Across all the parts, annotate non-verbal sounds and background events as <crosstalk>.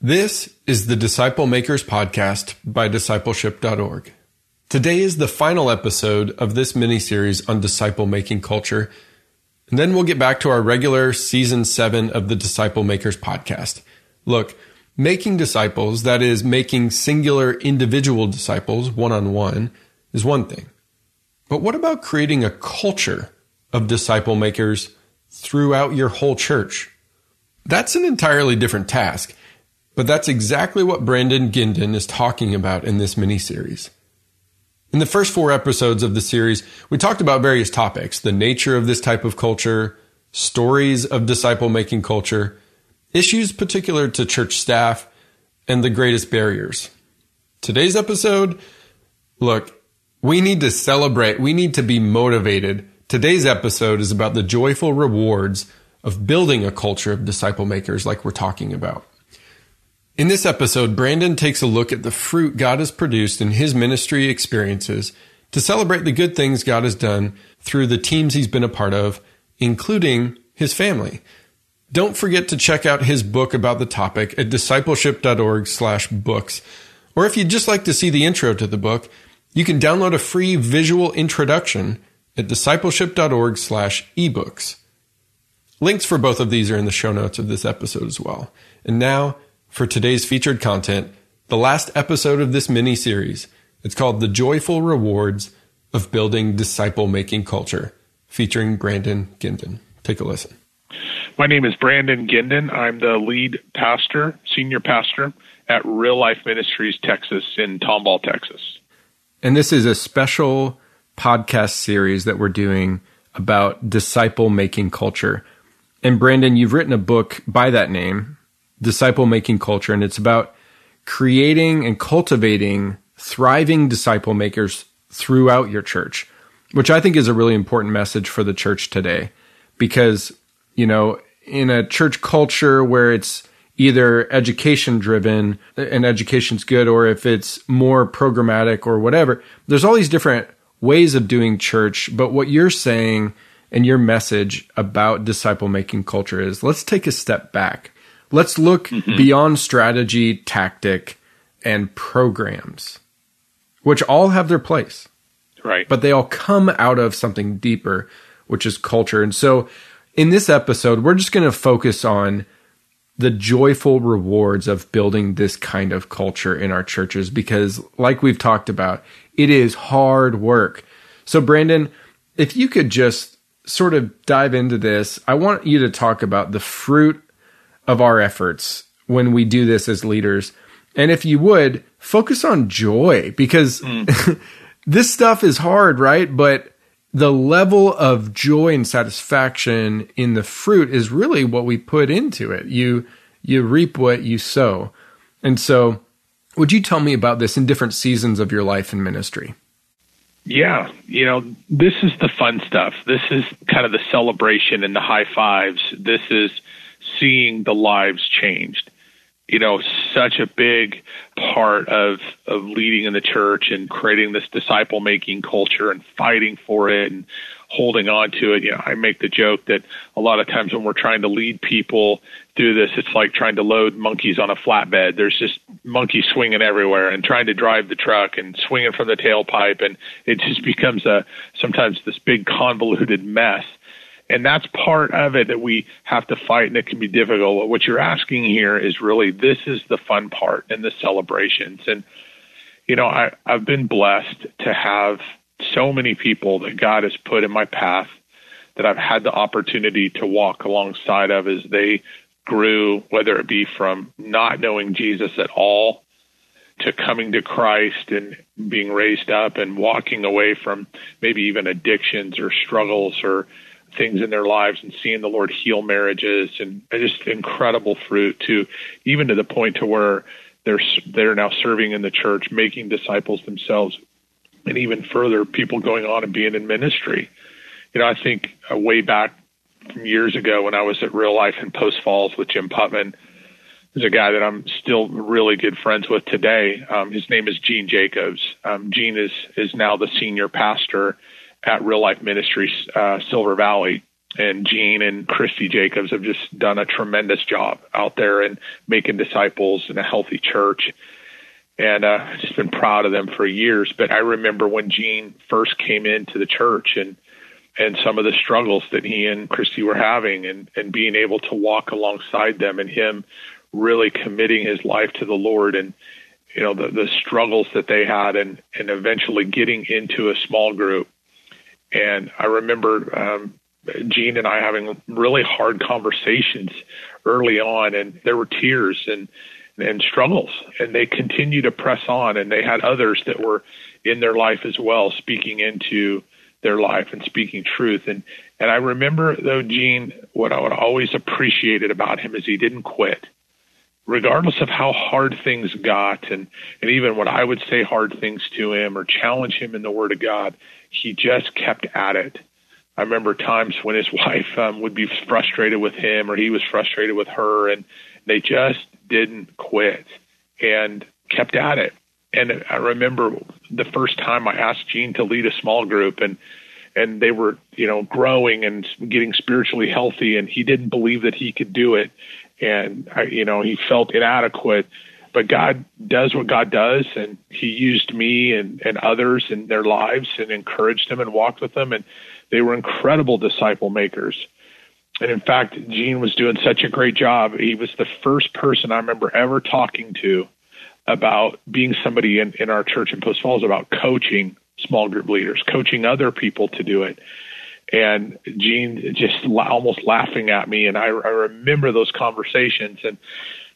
This is the Disciple Makers Podcast by discipleship.org. Today is the final episode of this mini series on disciple making culture. And then we'll get back to our regular season seven of the Disciple Makers Podcast. Look, making disciples, that is, making singular individual disciples one on one, is one thing. But what about creating a culture of disciple makers throughout your whole church? That's an entirely different task, but that's exactly what Brandon Guindon is talking about in this mini series. In the first four episodes of the series, we talked about various topics the nature of this type of culture, stories of disciple making culture, issues particular to church staff, and the greatest barriers. Today's episode, look, we need to celebrate, we need to be motivated. Today's episode is about the joyful rewards of building a culture of disciple makers like we're talking about. In this episode, Brandon takes a look at the fruit God has produced in his ministry experiences to celebrate the good things God has done through the teams he's been a part of, including his family. Don't forget to check out his book about the topic at discipleship.org slash books. Or if you'd just like to see the intro to the book, you can download a free visual introduction at discipleship.org slash ebooks. Links for both of these are in the show notes of this episode as well. And now, for today's featured content, the last episode of this mini series. It's called The Joyful Rewards of Building Disciple Making Culture, featuring Brandon Guindon. Take a listen. My name is Brandon Guindon. I'm the lead pastor, senior pastor at Real Life Ministries Texas in Tomball, Texas. And this is a special podcast series that we're doing about disciple making culture. And Brandon, you've written a book by that name, disciple making culture, and it's about creating and cultivating thriving disciple makers throughout your church, which I think is a really important message for the church today. Because, you know, in a church culture where it's either education driven and education's good, or if it's more programmatic or whatever, there's all these different ways of doing church. But what you're saying and your message about disciple making culture is let's take a step back Let's look mm-hmm. beyond strategy, tactic, and programs, which all have their place. Right. But they all come out of something deeper, which is culture. And so in this episode, we're just going to focus on the joyful rewards of building this kind of culture in our churches because, like we've talked about, it is hard work. So, Brandon, if you could just sort of dive into this, I want you to talk about the fruit of our efforts when we do this as leaders. And if you would, focus on joy because mm. <laughs> this stuff is hard, right? But the level of joy and satisfaction in the fruit is really what we put into it. You you reap what you sow. And so, would you tell me about this in different seasons of your life and ministry? Yeah, you know, this is the fun stuff. This is kind of the celebration and the high fives. This is seeing the lives changed. You know, such a big part of of leading in the church and creating this disciple making culture and fighting for it and holding on to it. You know, I make the joke that a lot of times when we're trying to lead people through this, it's like trying to load monkeys on a flatbed. There's just monkeys swinging everywhere and trying to drive the truck and swinging from the tailpipe, and it just <laughs> becomes a sometimes this big convoluted mess. And that's part of it that we have to fight, and it can be difficult. What you're asking here is really this is the fun part and the celebrations. And, you know, I, I've been blessed to have so many people that God has put in my path that I've had the opportunity to walk alongside of as they grew, whether it be from not knowing Jesus at all to coming to Christ and being raised up and walking away from maybe even addictions or struggles or things in their lives and seeing the Lord heal marriages and just incredible fruit to even to the point to where they're they're now serving in the church, making disciples themselves, and even further, people going on and being in ministry. You know, I think uh, way back from years ago when I was at Real Life in Post Falls with Jim Putman, there's a guy that I'm still really good friends with today. Um, his name is Gene Jacobs. Um, Gene is is now the senior pastor at Real Life Ministries uh, Silver Valley. and Gene and Christy Jacobs have just done a tremendous job out there and making disciples in a healthy church. And uh, just been proud of them for years. But I remember when Gene first came into the church and and some of the struggles that he and Christy were having and, and being able to walk alongside them and him really committing his life to the Lord and you know the the struggles that they had and and eventually getting into a small group and I remember um, Gene and I having really hard conversations early on, and there were tears and and struggles, and they continue to press on, and they had others that were in their life as well, speaking into their life and speaking truth. And and I remember though, Gene, what I would always appreciated about him is he didn't quit. Regardless of how hard things got and, and even what I would say hard things to him or challenge him in the word of God, he just kept at it I remember times when his <laughs> wife um, would be frustrated with him or he was frustrated with her, and they just didn't quit and kept at it. And I remember the first time I asked Gene to lead a small group, and and they were you know growing and getting spiritually healthy, and he didn't believe that he could do it, and I, you know he felt inadequate. But God does what God does, and He used me and and others in their lives and encouraged them and walked with them and they were incredible disciple makers. And in fact, Gene was doing such a great job. He was the first person I remember ever talking to about being somebody in, in our church in Post Falls about coaching small group leaders, coaching other people to do it. And Gene just la- almost laughing at me. And I, I remember those conversations and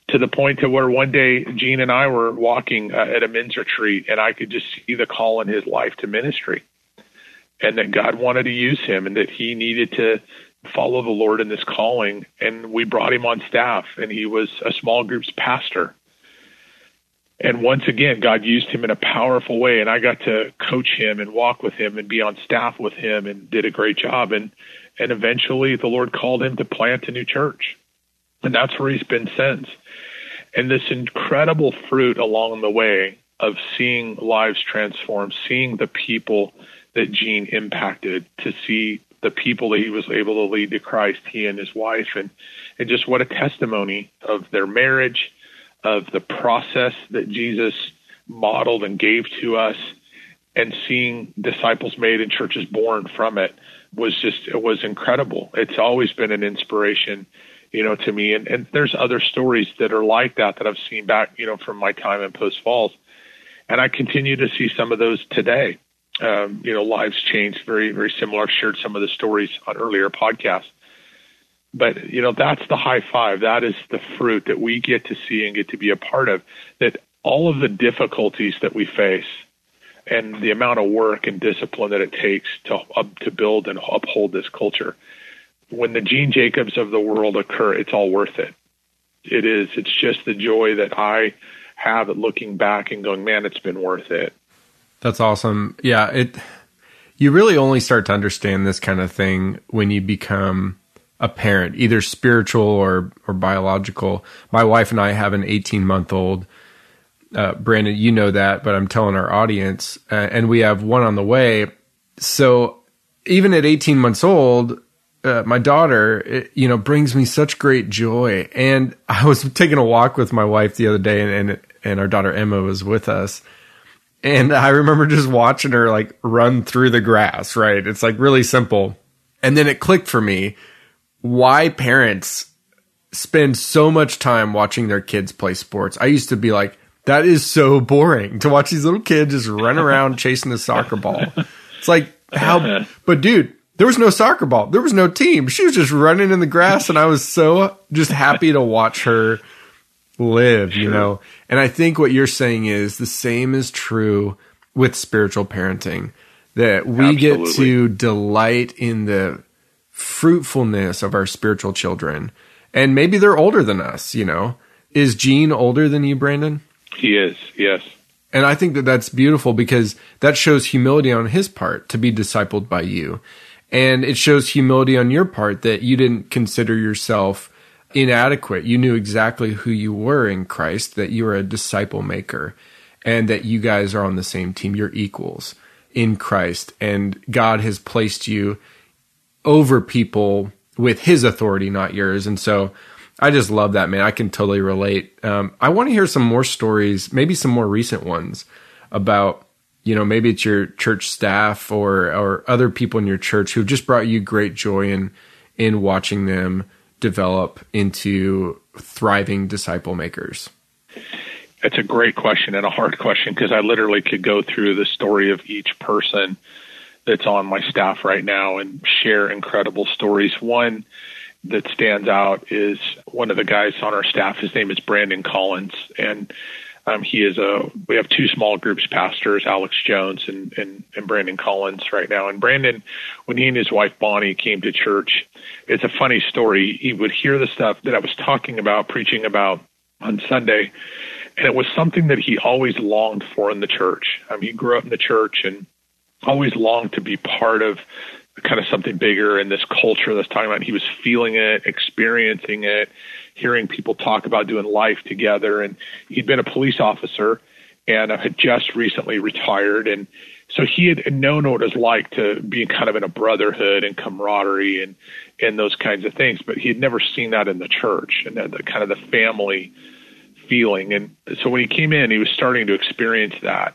to the point to where one day Gene and I were walking uh, at a men's retreat and I could just see the call in his life to ministry and that God wanted to use him and that he needed to follow the Lord in this calling. And we brought him on staff, and he was a small group's pastor. And once again, God used him in a powerful way, and I got to coach him and walk with him and be on staff with him, and did a great job. And and eventually, the Lord called him to plant a new church, and that's where he's been since. And this incredible fruit along the way of seeing lives transform, seeing the people that Gene impacted to see the people that he was able to lead to Christ, he and his wife, and and just what a testimony of their marriage, of the process that Jesus modeled and gave to us, and seeing disciples made and churches born from it was just it was incredible. It's always been an inspiration, you know, to me. And and there's other stories that are like that that I've seen back, you know, from my time in Post Falls, and I continue to see some of those today um, you know, lives changed very, very similar. I've shared some of the stories on earlier podcasts. But, you know, that's the high five. That is the fruit that we get to see and get to be a part of. That all of the difficulties that we face and the amount of work and discipline that it takes to, uh, to build and uphold this culture, when the Gene Jacobs of the world occur, it's all worth it. It is. It's just the joy that I have at looking back and going, man, it's been worth it. That's awesome. Yeah, it you really only start to understand this kind of thing when you become a parent, either spiritual or or biological. My wife and I have an 18 month old. Uh, Brandon, you know that, but I'm telling our audience, uh, and we have one on the way. So even at 18 months old, uh, my daughter, it, you know, brings me such great joy. And <laughs> I was taking a walk with my wife the other day, and and, and our daughter Emma was with us and <laughs> I remember just watching her like run through the grass, right? It's like really simple. And then it clicked for me why parents spend so much time watching their kids play sports. I used to be like, that is so boring to watch these little kids just run around <laughs> chasing the soccer ball. It's like how, but dude, there was no soccer ball. There was no team. She was just running in the grass and I was so just happy to watch her live, you know. And I think what you're saying is the same is true with spiritual parenting that we Absolutely. get to delight in the fruitfulness of our spiritual children. And maybe they're older than us, you know. Is Gene older than you, Brandon? He is, yes. And I think that that's beautiful because that shows humility on his part to be discipled by you. And it shows humility on your part that you didn't consider yourself inadequate. You knew exactly who you were in Christ, that you were a disciple maker, and that you guys are on the same team. You're equals in Christ, and God has placed you over people with his authority, not yours. And so I just love that, man. I can totally relate. Um, I want to hear some more stories, maybe some more recent ones about, you know, maybe it's your church staff or, or other people in your church who've just brought you great joy in, in watching them develop into thriving disciple makers. It's a great question and a hard question because I literally could go through the story of each person that's on my staff right now and share incredible stories. One that stands out is one of the guys on our staff. His name is Brandon Collins, and um, he is a. We have two small groups pastors, Alex Jones and, and and Brandon Collins right now. And Brandon, when he and his wife Bonnie came to church, it's a funny story. He would hear the stuff that I was talking about, preaching about on Sunday, and it was something that he always longed for in the church. Um, he grew up in the church and always longed to be part of kind of something bigger in this culture that's talking about. He was feeling it, experiencing it, hearing people talk about doing life together. And he'd been a police officer and had just recently retired. And so he had known what it was like to be kind of in a brotherhood and camaraderie and, and those kinds of things. But he had never seen that in the church and the kind of the family feeling. And so when he came in, he was starting to experience that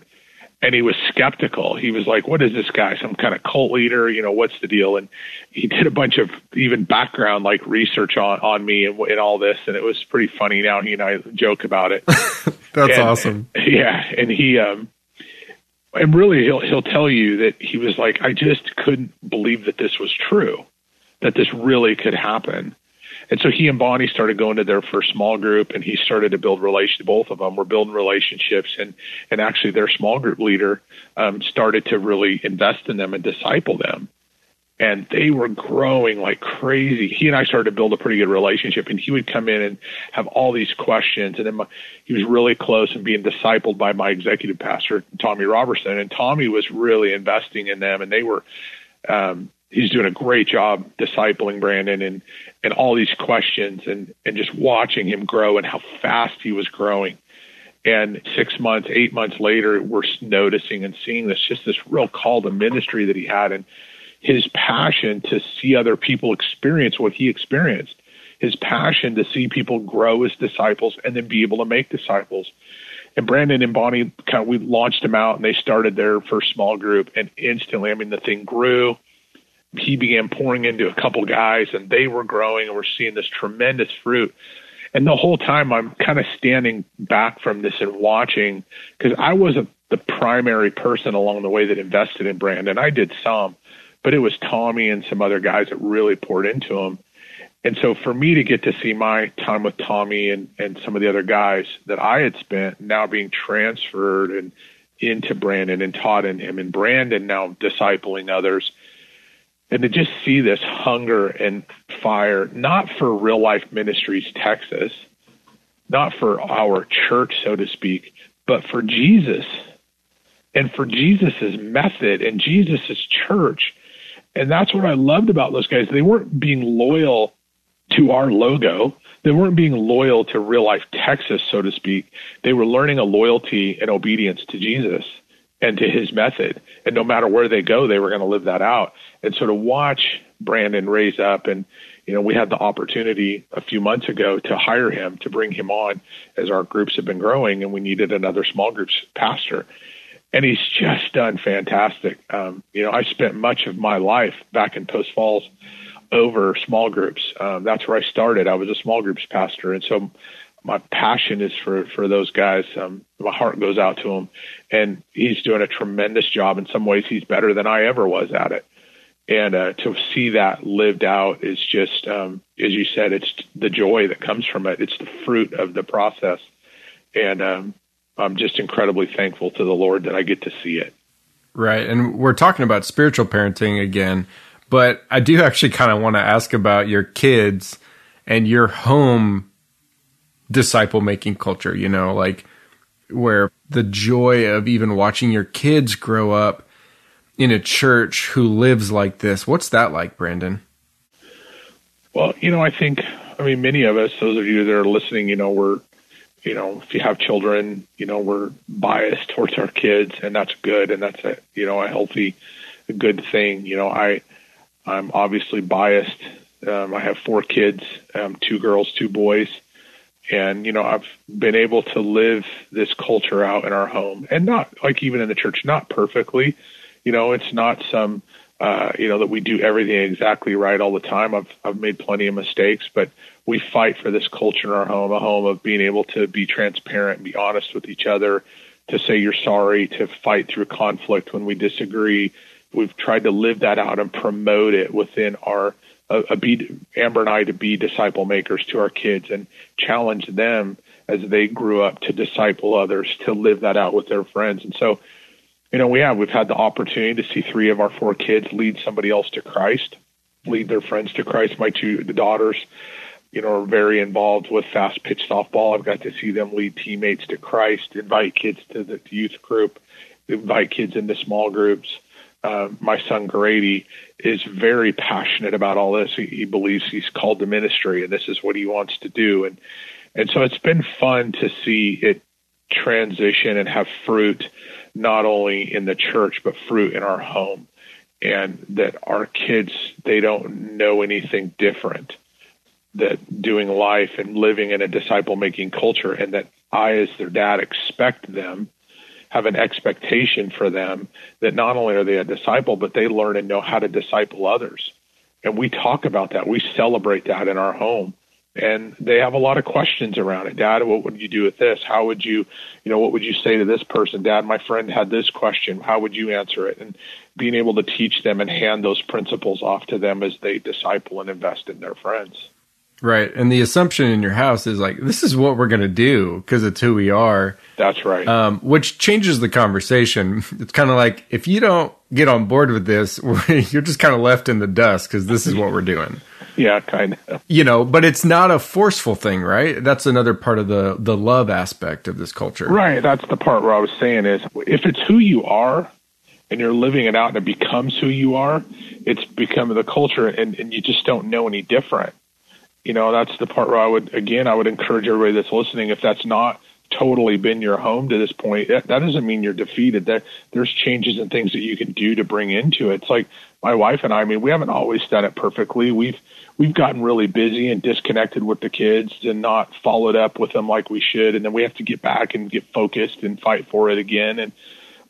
and he was skeptical. He was like, "What is this guy? Some kind of cult leader? You know, what's the deal?" And he did a bunch of even background like research on on me and, and all this, and it was pretty funny. Now he and I joke about it. <laughs> That's and, awesome. Yeah, and he um, and really he'll he'll tell you that he was like, "I just couldn't believe that this was true, that this really could happen." And so he and Bonnie started going to their first small group and he started to build relation. Both of them were building relationships and, and actually their small group leader, um, started to really invest in them and disciple them. And they were growing like crazy. He and I started to build a pretty good relationship and he would come in and have all these questions. And then my, he was really close and being discipled by my executive pastor, Tommy Robertson. And Tommy was really investing in them and they were, um, he's doing a great job discipling Brandon and and all these questions and and just watching him grow and how fast he was growing. And six months, eight months later, we're noticing and seeing this just this real call to ministry that he had and his passion to see other people experience what he experienced, his passion to see people grow as disciples and then be able to make disciples. And Brandon and Bonnie kind of we launched them out and they started their first small group and instantly, I mean, the thing grew he began pouring into a couple guys and they were growing and we're seeing this tremendous fruit. And the whole time I'm kind of standing back from this and watching because I wasn't the primary person along the way that invested in Brandon. I did some, but it was Tommy and some other guys that really poured into him. And so for me to get to see my time with Tommy and, and some of the other guys that I had spent now being transferred and into Brandon and taught in him and Brandon now discipling others – and to just see this hunger and fire, not for real life ministries, Texas, not for our church, so to speak, but for Jesus and for Jesus's method and Jesus's church. And that's what I loved about those guys. They weren't being loyal to our logo. They weren't being loyal to real life Texas, so to speak. They were learning a loyalty and obedience to Jesus and to his method. And no matter where they go, they were going to live that out. And so to watch Brandon raise up and you know, we had the opportunity a few months ago to hire him to bring him on as our groups have been growing and we needed another small groups pastor. And he's just done fantastic. Um, you know, I spent much of my life back in Post Falls over small groups. Um, that's where I started. I was a small groups pastor. And so my passion is for for those guys. Um, my heart goes out to him, and he's doing a tremendous job. In some ways, he's better than I ever was at it. And uh, to see that lived out is just, um, as you said, it's the joy that comes from it. It's the fruit of the process, and um, I'm just incredibly thankful to the Lord that I get to see it. Right, and we're talking about spiritual parenting again, but I do actually kind of want to ask about your kids and your home disciple making culture, you know, like where the joy of even watching your kids grow up in a church who lives like this. What's that like, Brandon? Well, you know, I think, I mean, many of us, those of you that are listening, you know, we're, you know, if you have children, you know, we're biased towards our kids, and that's good, and that's a, you know, a healthy, a good thing. You know, I, I'm obviously biased. Um, I have four kids, um, two girls, two boys, and you know I've been able to live this culture out in our home, and not like even in the church, not perfectly. You know, it's not some uh, you know that we do everything exactly right all the time. I've I've made plenty of mistakes, but we fight for this culture in our home, a home of being able to be transparent, be honest with each other, to say you're sorry, to fight through conflict when we disagree. We've tried to live that out and promote it within our a, a be, Amber and I to be disciple makers to our kids and challenge them as they grew up to disciple others to live that out with their friends. And so, you know, we have we've had the opportunity to see three of our four kids lead somebody else to Christ, lead their friends to Christ. My two daughters you know, are very involved with fast pitch softball. I've got to see them lead teammates to Christ, invite kids to the youth group, invite kids into small groups. Uh, my son Grady is very passionate about all this. He, he believes he's called to ministry, and this is what he wants to do. And and so it's been fun to see it transition and have fruit, not only in the church but fruit in our home, and that our kids they don't know anything different that doing life and living in a disciple making culture and that I as their dad expect them have an expectation for them that not only are they a disciple but they learn and know how to disciple others. And we talk about that. We celebrate that in our home. And they have a lot of questions around it. Dad, what would you do with this? How would you, you know, what would you say to this person? Dad, my friend had this question. How would you answer it? And being able to teach them and hand those principles off to them as they disciple and invest in their friends. Right. And the assumption in your house is like, this is what we're going to do because it's who we are. That's right. Um, which changes the conversation. <laughs> It's kind of like, if you don't get on board with this, <laughs> you're just kind of left in the dust because this is what we're doing. yeah, kind of. You know, but it's not a forceful thing, right? That's another part of the, the love aspect of this culture. Right. That's the part where I was saying is if it's who you are and you're living it out and it becomes who you are, it's become the culture and, and you just don't know any different you know, that's the part where I would, again, I would encourage everybody that's listening, if that's not totally been your home to this point, that, that doesn't mean you're defeated. That there's changes and things that you can do to bring into it. It's like my wife and I, I mean, we haven't always done it perfectly. We've, we've gotten really busy and disconnected with the kids and not followed up with them like we should. And then we have to get back and get focused and fight for it again. And,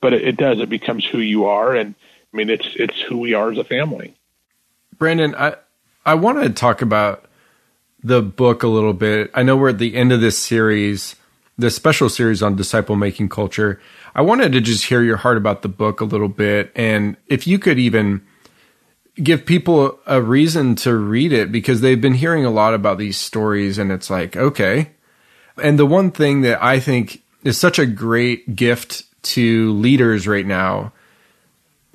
but it, it does, it becomes who you are. And I mean, it's, it's who we are as a family. Brandon, I, I want to talk about the book a little bit. I know we're at the end of this series, this special series on disciple making culture. I wanted to just hear your heart about the book a little bit. And if you could even give people a reason to read it because they've been hearing a lot about these stories and it's like, okay. And the one thing that I think is such a great gift to leaders right now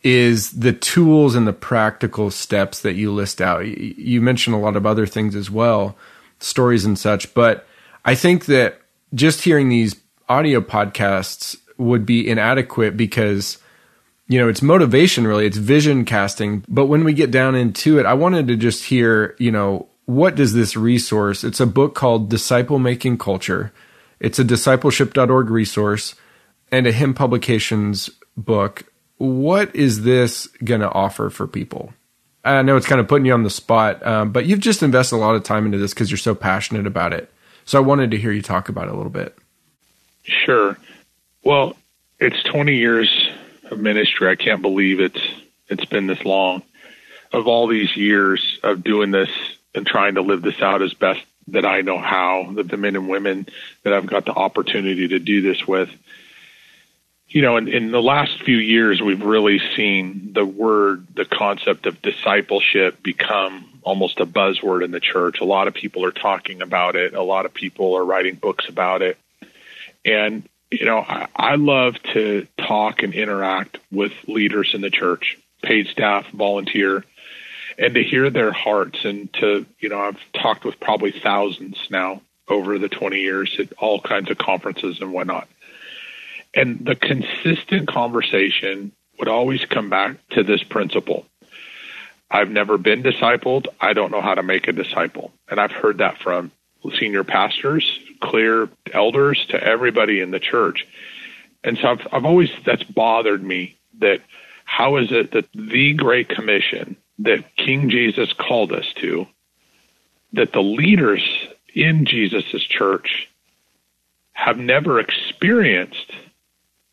is the tools and the practical steps that you list out. You mentioned a lot of other things as well, stories and such, but I think that just hearing these audio podcasts would be inadequate because you know, it's motivation really, it's vision casting, but when we get down into it, I wanted to just hear, you know, what does this resource? It's a book called Disciple Making Culture. It's a discipleship.org resource and a HIM Publications book what is this going to offer for people? I know it's kind of putting you on the spot, um, but you've just invested a lot of time into this because you're so passionate about it. So I wanted to hear you talk about it a little bit. Sure. Well, it's 20 years of ministry. I can't believe it's it's been this long. Of all these years of doing this and trying to live this out as best that I know how, that the men and women that I've got the opportunity to do this with, you know, in, in the last few years, we've really seen the word, the concept of discipleship become almost a buzzword in the church. A lot of people are talking about it. A lot of people are writing books about it. And, you know, I, I love to talk and interact with leaders in the church, paid staff, volunteer, and to hear their hearts and to, you know, I've talked with probably thousands now over the 20 years at all kinds of conferences and whatnot. And the consistent conversation would always come back to this principle. I've never been discipled. I don't know how to make a disciple. And I've heard that from senior pastors, clear elders, to everybody in the church. And so I've, I've always, that's bothered me that how is it that the Great Commission that King Jesus called us to, that the leaders in Jesus' church have never experienced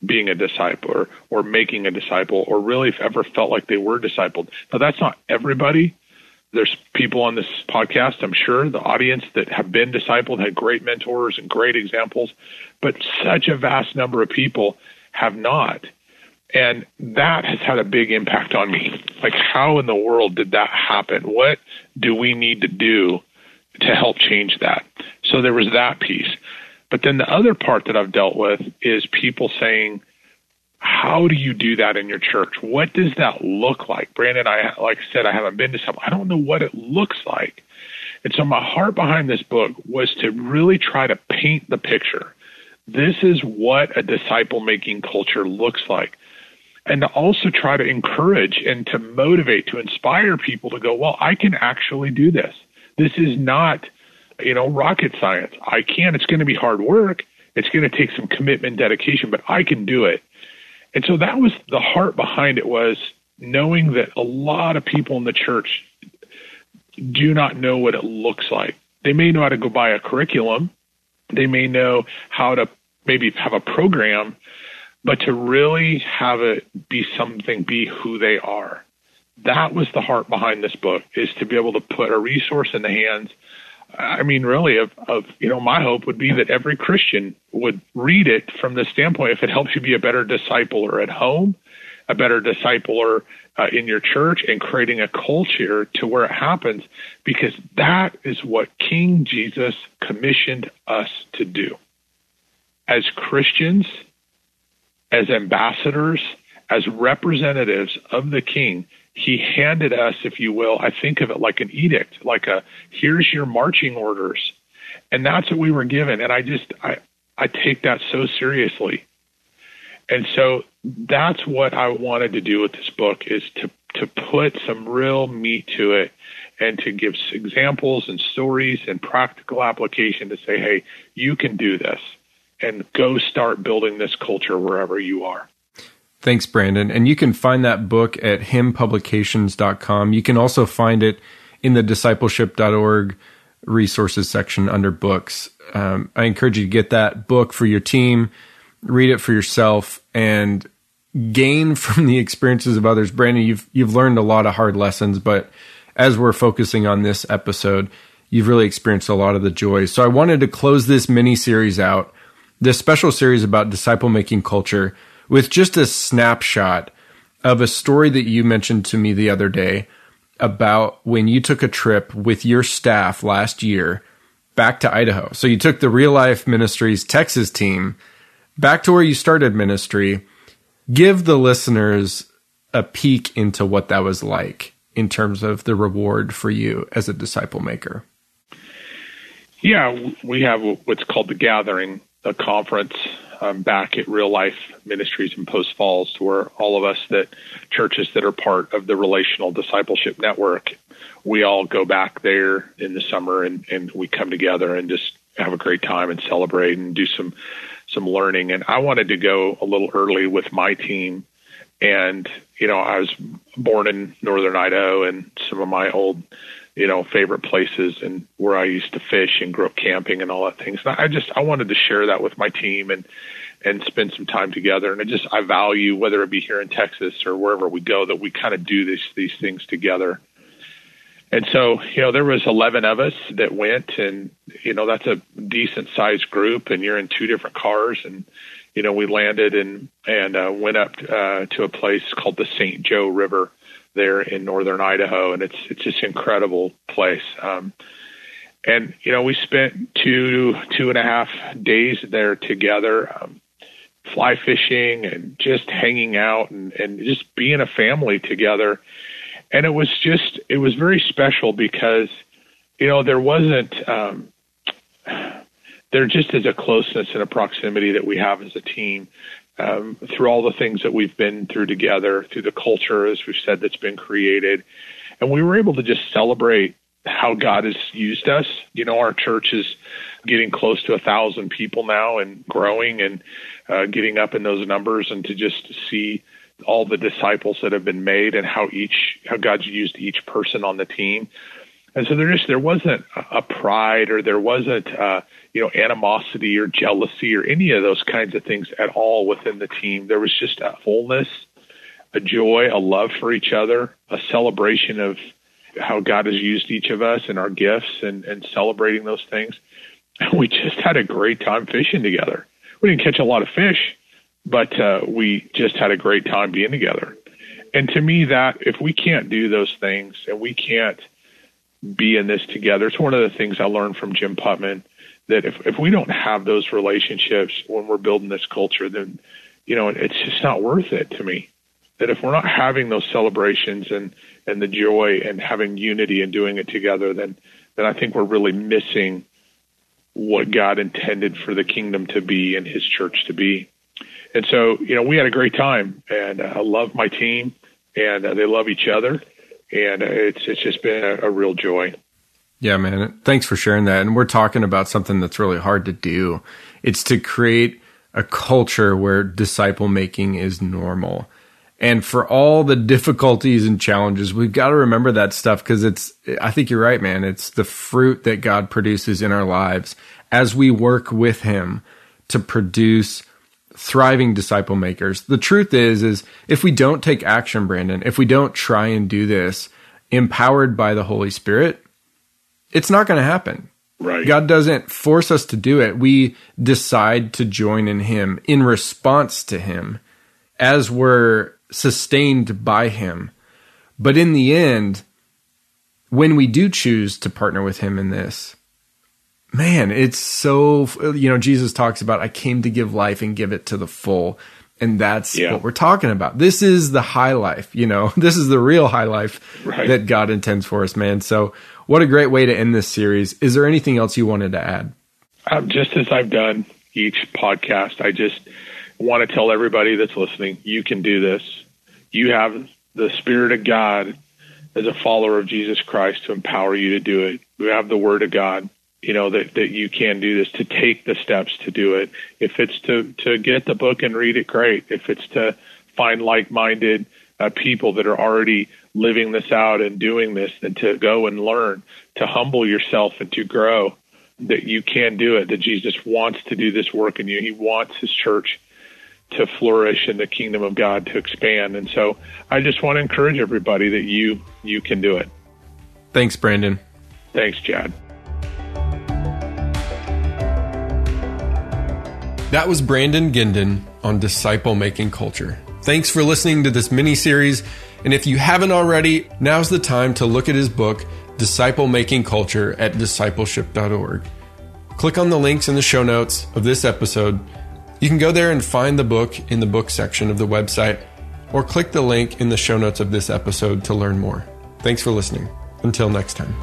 being a disciple or, or making a disciple or really ever felt like they were discipled. Now, that's not everybody. There's people on this podcast, I'm sure, the audience that have been discipled, had great mentors and great examples, but such a vast number of people have not. And that has had a big impact on me. Like, how in the world did that happen? What do we need to do to help change that? So there was that piece. But then the other part that I've dealt with is people saying, how do you do that in your church? What does that look like? Brandon, I like I said, I haven't been to some. I don't know what it looks like. And so my heart behind this book was to really try to paint the picture. This is what a disciple making culture looks like. And to also try to encourage and to motivate, to inspire people to go, well, I can actually do this. This is not you know, rocket science. I can. It's going to be hard work. It's going to take some commitment, dedication, but I can do it. And so that was the heart behind it was knowing that a lot of people in the church do not know what it looks like. They may know how to go buy a curriculum. They may know how to maybe have a program, but to really have it be something, be who they are. That was the heart behind this book is to be able to put a resource in the hands I mean, really, of, of you know, my hope would be that every Christian would read it from the standpoint if it helps you be a better disciple or at home, a better discipler uh, in your church, and creating a culture to where it happens, because that is what King Jesus commissioned us to do. As Christians, as ambassadors, as representatives of the King, he handed us, if you will, I think of it like an edict, like a here's your marching orders. And that's what we were given. And I just I I take that so seriously. And so that's what I wanted to do with this book is to to put some real meat to it and to give examples and stories and practical application to say, hey, you can do this and go start building this culture wherever you are. Thanks, Brandon. And you can find that book at himpublications.com. You can also find it in the discipleship.org resources section under books. Um, I encourage you to get that book for your team, read it for yourself, and gain <laughs> from the experiences of others. Brandon, you've you've learned a lot of hard lessons, but as we're focusing on this episode, you've really experienced a lot of the joys. So I wanted to close this mini series out, this special series about disciple making culture with just a snapshot of a story that you mentioned to me the other day about when you took a trip with your staff last year back to Idaho. So you took the Real Life Ministries Texas team back to where you started ministry. Give the listeners a peek into what that was like in terms of the reward for you as a disciple maker. Yeah, we have what's called the Gathering, a conference um, back at Real Life Ministries in Post Falls, where all of us that churches that are part of the Relational Discipleship Network, we all go back there in the summer and, and we come together and just have a great time and celebrate and do some some learning. And I wanted to go a little early with my team. And, you know, I was born in northern Idaho and some of my old you know, favorite places and where I used to fish and grew up camping and all that things. And I just I wanted to share that with my team and and spend some time together. And I just I value whether it be here in Texas or wherever we go that we kind of do these these things together. And so, you know, there was 11 of us that went and, you know, that's a decent sized group and you're in two different cars and, you know, we landed and, and, uh, went up, uh, to a place called the St. Joe River there in northern Idaho, and it's it's just incredible place. Um, and you know, we spent two two and a half days there together, um, fly fishing and just hanging out and and just being a family together. And it was just it was very special because you know there wasn't. Um, there just is a closeness and a proximity that we have as a team um, through all the things that we've been through together, through the culture, as we've said, that's been created. And we were able to just celebrate how God has used us. You know, our church is getting close to a thousand people now and growing and uh, getting up in those numbers and to just see all the disciples that have been made and how each how God's used each person on the team. And so there just there wasn't a pride or there wasn't uh, you know animosity or jealousy or any of those kinds of things at all within the team. There was just a fullness, a joy, a love for each other, a celebration of how God has used each of us and our gifts and, and celebrating those things. And <laughs> we just had a great time fishing together. We didn't catch a lot of fish, but uh, we just had a great time being together. And to me, that if we can't do those things and we can't be in this together, it's one of the things I learned from Jim Putman that if, if we don't have those relationships when we're building this culture, then, you know, it's just not worth it to me. That if we're not having those celebrations and, and the joy and having unity and doing it together, then, then I think we're really missing what God intended for the kingdom to be and his church to be. And so, you know, we had a great time, and I love my team, and uh, they love each other, and it's it's just been a, a real joy. Yeah, man. Thanks for sharing that. And we're talking about something that's really hard to do. It's to create a culture where disciple making is normal. And for all the difficulties and challenges, we've got to remember that stuff because it's, I think you're right, man. It's the fruit that God produces in our lives as we work with Him to produce thriving disciple makers. The truth is, is if we don't take action, Brandon, if we don't try and do this empowered by the Holy Spirit, it's not going to happen. Right. God doesn't force us to do it. We decide to join in Him in response to Him as we're sustained by Him. But in the end, when we do choose to partner with Him in this, man, it's so, you know, Jesus talks about, I came to give life and give it to the full. And that's yeah. what we're talking about. This is the high life, you know, <laughs> this is the real high life right. that God intends for us, man. So, what a great way to end this series. Is there anything else you wanted to add? Um, just as I've done each podcast, I just want to tell everybody that's listening, you can do this. You have the Spirit of God as a follower of Jesus Christ to empower you to do it. You have the Word of God you know that that you can do this to take the steps to do it. If it's to to get the book and read it great. If it's to find like-minded uh, people that are already living this out and doing this and to go and learn to humble yourself and to grow that you can do it that Jesus wants to do this work in you. He wants his church to flourish and the kingdom of God to expand. And so I just want to encourage everybody that you you can do it. Thanks Brandon. Thanks Chad That was Brandon Guindon on disciple making culture. Thanks for listening to this mini series. And if you haven't already, now's the time to look at his book, Disciple Making Culture, at discipleship.org. Click on the links in the show notes of this episode. You can go there and find the book in the book section of the website, or click the link in the show notes of this episode to learn more. Thanks for listening. Until next time.